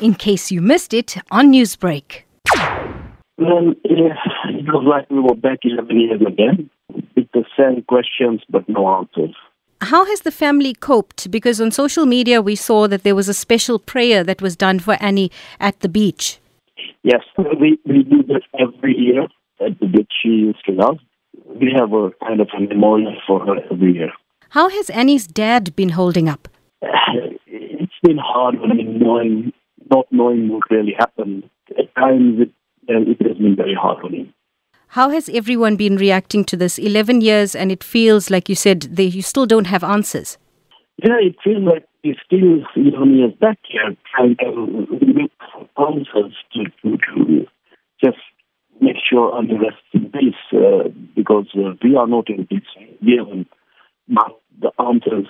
in case you missed it on Newsbreak. Well, it was like we were back 11 years again with the same questions but no answers. How has the family coped? Because on social media we saw that there was a special prayer that was done for Anni at the beach. Yes, we, we do this every year at the beach she used to love. We have a kind of a memorial for her every year. How has Anni's dad been holding up? It's been hard when knowing, not knowing what really happened. At times it, uh, it has been very hard on him. How has everyone been reacting to this? 11 years, and it feels like you said they, you still don't have answers. Yeah, it feels like we're still 11 years back here trying to look for answers to, to, to just make our unrest in peace uh, because uh, we are not in peace. We haven't got the answers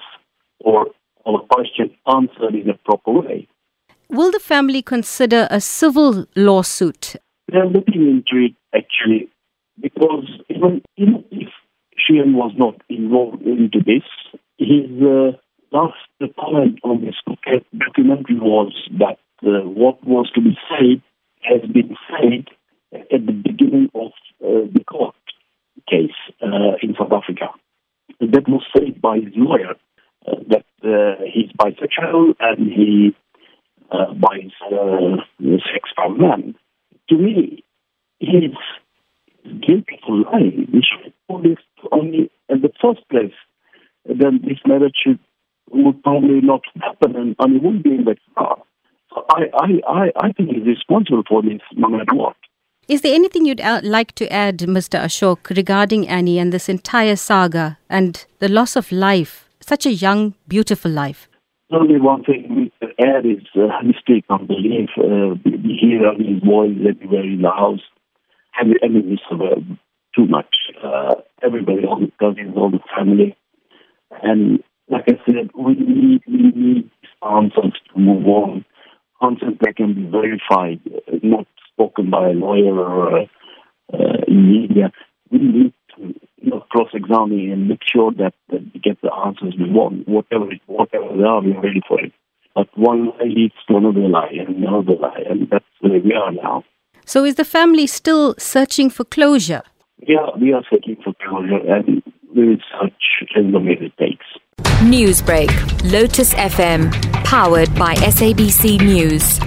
or our question answered in a proper way. Will the family consider a civil lawsuit? They are looking into it actually because even, even if Shrien was not involved into this, his uh, last comment on this documentary was that uh, what was to be said has been said at the beginning of uh, the court case uh, in South Africa. That was said by his lawyer uh, that uh, he's bisexual and he uh, buys uh, sex from men. To me, he's guilty for lying. We should this only in the first place. Then this marriage should, would probably not happen and, and it wouldn't be in that far. So I, I, I, I think he's responsible for this no matter what. Is there anything you'd like to add, Mr. Ashok, regarding Anni and this entire saga and the loss of life, such a young, beautiful life? Only one thing we add is uh, mistake of belief. Uh, we hear his voice everywhere in the house. And, and it's uh, too much. Uh, everybody, all the cousins, all the family. And like I said, we need, we need answers to move on. Answers that can be verified, uh, not spoken by a lawyer or uh, uh, media. We need to you know, cross-examine and make sure that, that we get the answers we want, whatever whatever they are, we're ready for it. But one lie leads to another lie and another lie, and that's where we are now. So is the family still searching for closure? Yeah, we are searching for closure, and we will search as long as it takes. Newsbreak, Lotus FM, powered by SABC News.